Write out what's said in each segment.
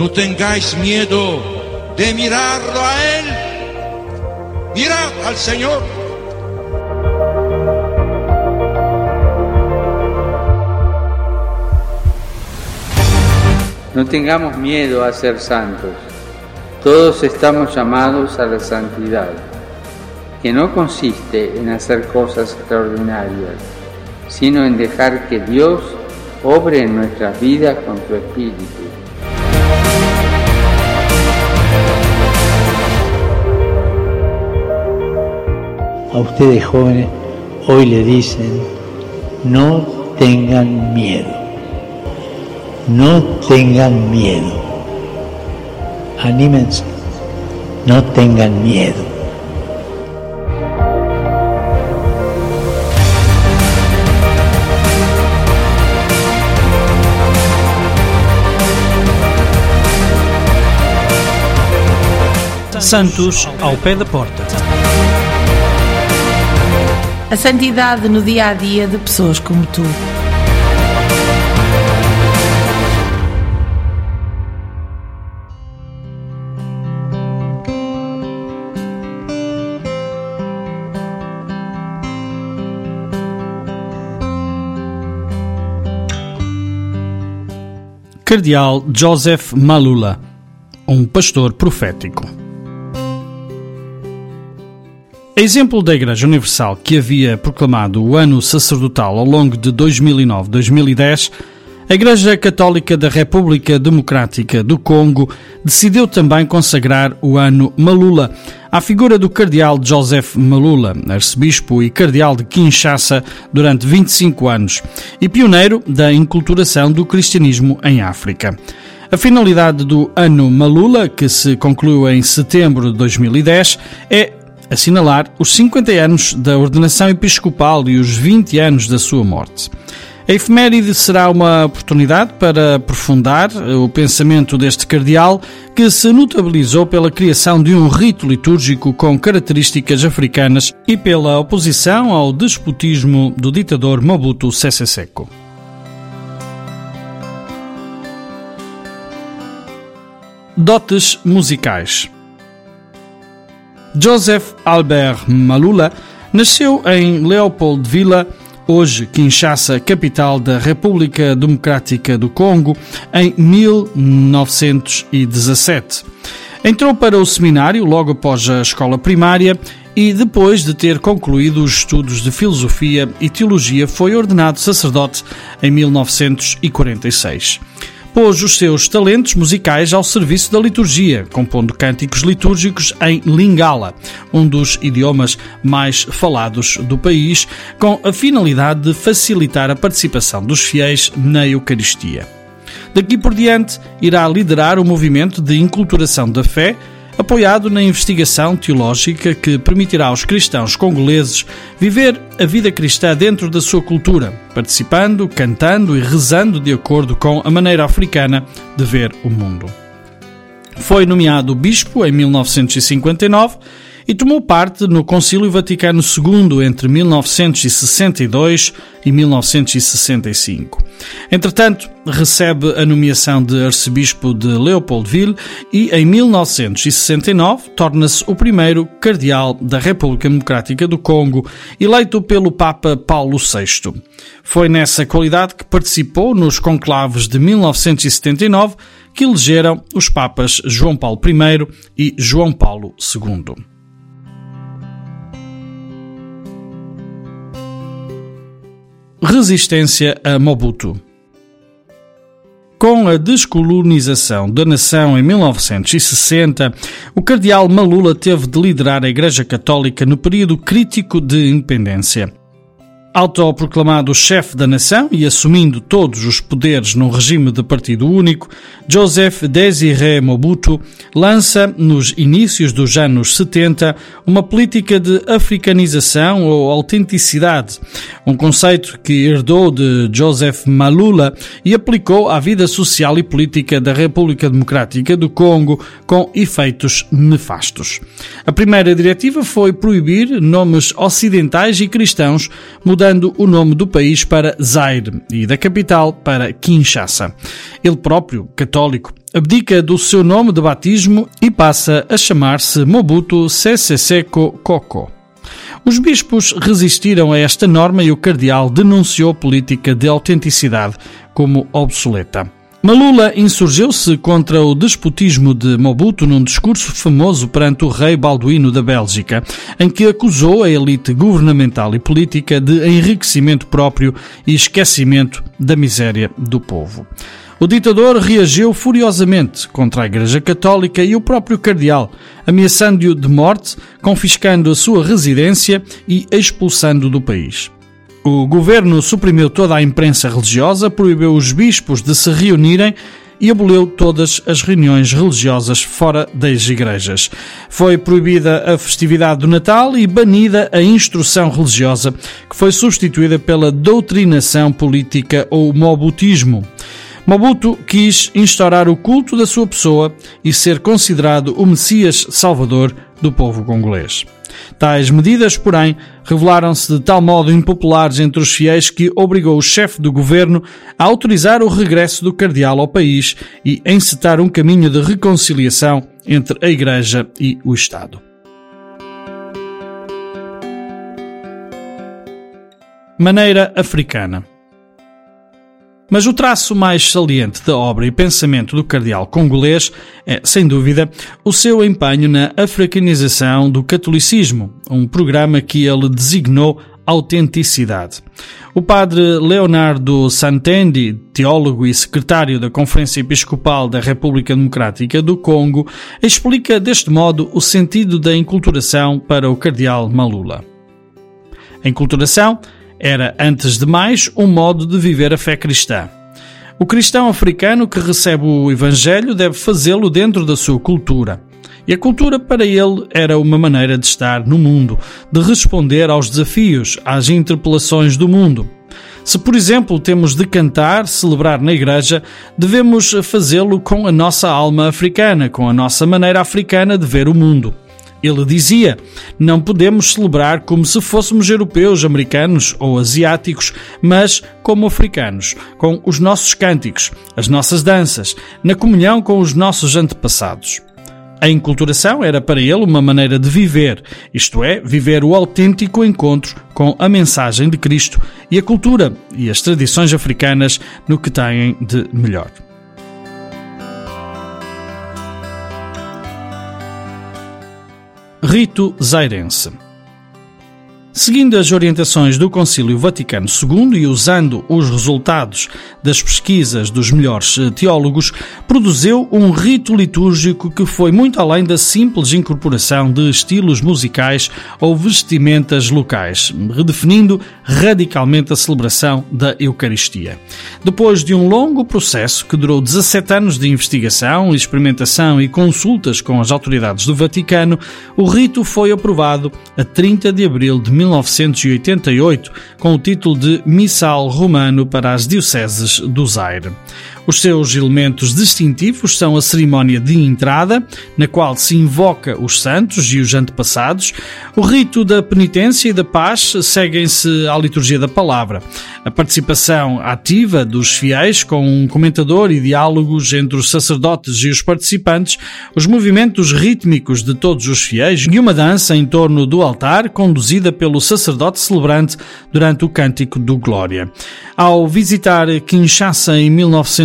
no tengáis miedo de mirarlo a Él. Mirad al Señor. No tengamos miedo a ser santos. Todos estamos llamados a la santidad, que no consiste en hacer cosas extraordinarias, sino en dejar que Dios obre en nuestras vidas con su Espíritu. A ustedes jóvenes hoy le dicen, no tengan miedo, no tengan miedo, anímense, no tengan miedo. Santos ao pé da porta. A santidade no dia a dia de pessoas como tu. Cardeal Joseph Malula, um pastor profético. Exemplo da Igreja Universal que havia proclamado o ano sacerdotal ao longo de 2009-2010, a Igreja Católica da República Democrática do Congo decidiu também consagrar o ano Malula à figura do cardeal Joseph Malula, arcebispo e cardeal de Kinshasa durante 25 anos e pioneiro da inculturação do cristianismo em África. A finalidade do Ano Malula, que se concluiu em setembro de 2010, é assinalar os 50 anos da ordenação episcopal e os 20 anos da sua morte. A efeméride será uma oportunidade para aprofundar o pensamento deste cardeal que se notabilizou pela criação de um rito litúrgico com características africanas e pela oposição ao despotismo do ditador Mobutu Sese Seko. Dotes musicais Joseph Albert Malula nasceu em Leopoldville, hoje Kinshasa, capital da República Democrática do Congo, em 1917. Entrou para o seminário logo após a escola primária e, depois de ter concluído os estudos de filosofia e teologia, foi ordenado sacerdote em 1946 pôs os seus talentos musicais ao serviço da liturgia, compondo cânticos litúrgicos em Lingala, um dos idiomas mais falados do país, com a finalidade de facilitar a participação dos fiéis na Eucaristia. Daqui por diante, irá liderar o movimento de inculturação da fé apoiado na investigação teológica que permitirá aos cristãos congoleses viver a vida cristã dentro da sua cultura, participando, cantando e rezando de acordo com a maneira africana de ver o mundo. Foi nomeado bispo em 1959 e tomou parte no Concílio Vaticano II entre 1962 e 1965. Entretanto, recebe a nomeação de arcebispo de Leopoldville e, em 1969, torna-se o primeiro cardeal da República Democrática do Congo, eleito pelo Papa Paulo VI. Foi nessa qualidade que participou nos conclaves de 1979 que elegeram os papas João Paulo I e João Paulo II. Resistência a Mobutu. Com a descolonização da nação em 1960, o cardeal Malula teve de liderar a Igreja Católica no período crítico de independência. Autoproclamado chefe da nação e assumindo todos os poderes num regime de partido único, Joseph Désiré Mobutu lança, nos inícios dos anos 70, uma política de africanização ou autenticidade, um conceito que herdou de Joseph Malula e aplicou à vida social e política da República Democrática do Congo com efeitos nefastos. A primeira diretiva foi proibir nomes ocidentais e cristãos, o nome do país para Zaire e da capital para Kinshasa. Ele próprio, católico, abdica do seu nome de batismo e passa a chamar-se Mobutu Sese Seko Koko. Os bispos resistiram a esta norma e o cardeal denunciou a política de autenticidade como obsoleta. Malula insurgiu-se contra o despotismo de Mobutu num discurso famoso perante o rei Balduíno da Bélgica, em que acusou a elite governamental e política de enriquecimento próprio e esquecimento da miséria do povo. O ditador reagiu furiosamente contra a Igreja Católica e o próprio cardeal, ameaçando-o de morte, confiscando a sua residência e expulsando do país. O governo suprimiu toda a imprensa religiosa, proibiu os bispos de se reunirem e aboliu todas as reuniões religiosas fora das igrejas. Foi proibida a festividade do Natal e banida a instrução religiosa, que foi substituída pela doutrinação política ou mobutismo. Mobutu quis instaurar o culto da sua pessoa e ser considerado o Messias Salvador do povo congolês. Tais medidas, porém, revelaram-se de tal modo impopulares entre os fiéis que obrigou o chefe do governo a autorizar o regresso do cardeal ao país e encetar um caminho de reconciliação entre a Igreja e o Estado. Maneira africana mas o traço mais saliente da obra e pensamento do cardeal congolês é, sem dúvida, o seu empenho na africanização do catolicismo, um programa que ele designou autenticidade. O padre Leonardo Santendi, teólogo e secretário da Conferência Episcopal da República Democrática do Congo, explica deste modo o sentido da enculturação para o cardeal Malula. A enculturação era, antes de mais, um modo de viver a fé cristã. O cristão africano que recebe o Evangelho deve fazê-lo dentro da sua cultura. E a cultura para ele era uma maneira de estar no mundo, de responder aos desafios, às interpelações do mundo. Se, por exemplo, temos de cantar, celebrar na igreja, devemos fazê-lo com a nossa alma africana, com a nossa maneira africana de ver o mundo. Ele dizia: Não podemos celebrar como se fôssemos europeus, americanos ou asiáticos, mas como africanos, com os nossos cânticos, as nossas danças, na comunhão com os nossos antepassados. A enculturação era para ele uma maneira de viver, isto é, viver o autêntico encontro com a mensagem de Cristo e a cultura e as tradições africanas no que têm de melhor. Rito Zairense Seguindo as orientações do Concílio Vaticano II e usando os resultados das pesquisas dos melhores eh, teólogos, produziu um rito litúrgico que foi muito além da simples incorporação de estilos musicais ou vestimentas locais, redefinindo radicalmente a celebração da Eucaristia. Depois de um longo processo que durou 17 anos de investigação, experimentação e consultas com as autoridades do Vaticano, o rito foi aprovado a 30 de abril de 1988 com o título de Missal Romano para as Dioceses do Zaire. Os seus elementos distintivos são a cerimónia de entrada, na qual se invoca os santos e os antepassados, o rito da penitência e da paz seguem-se à liturgia da palavra, a participação ativa dos fiéis com um comentador e diálogos entre os sacerdotes e os participantes, os movimentos rítmicos de todos os fiéis e uma dança em torno do altar conduzida pelo sacerdote celebrante durante o cântico do Glória. Ao visitar Kinshasa em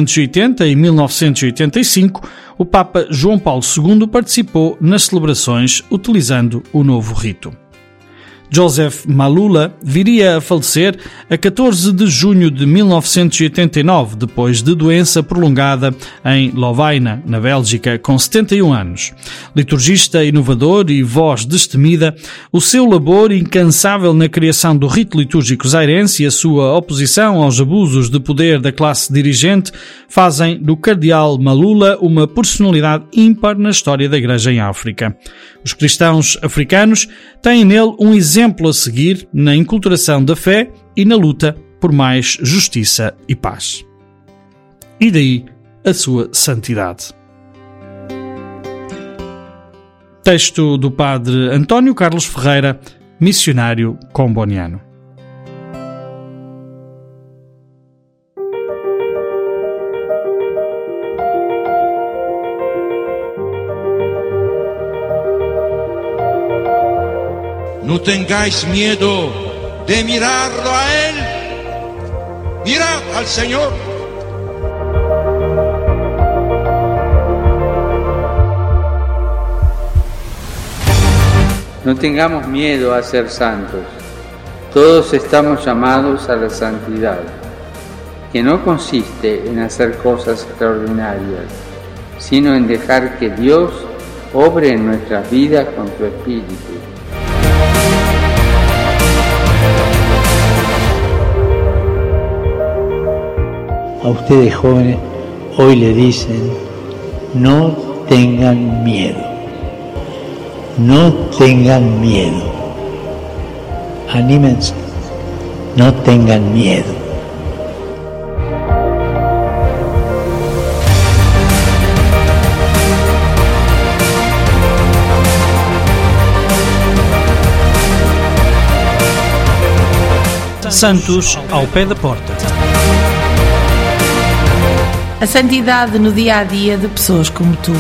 1980 e 1985, o Papa João Paulo II participou nas celebrações utilizando o novo rito. Joseph Malula viria a falecer a 14 de junho de 1989, depois de doença prolongada em Lovaina, na Bélgica, com 71 anos. Liturgista inovador e voz destemida, o seu labor incansável na criação do rito litúrgico zairense e a sua oposição aos abusos de poder da classe dirigente fazem do cardeal Malula uma personalidade ímpar na história da Igreja em África. Os cristãos africanos têm nele um exemplo a seguir na enculturação da fé e na luta por mais justiça e paz. E daí a sua santidade. Texto do padre António Carlos Ferreira, missionário comboniano. No tengáis miedo de mirarlo a Él. Mirad al Señor. No tengamos miedo a ser santos. Todos estamos llamados a la santidad, que no consiste en hacer cosas extraordinarias, sino en dejar que Dios obre en nuestras vidas con su Espíritu. A ustedes jóvenes hoy le dicen, no tengan miedo, no tengan miedo, anímense, no tengan miedo. Santos ao pé da porta. A santidade no dia a dia de pessoas como tu.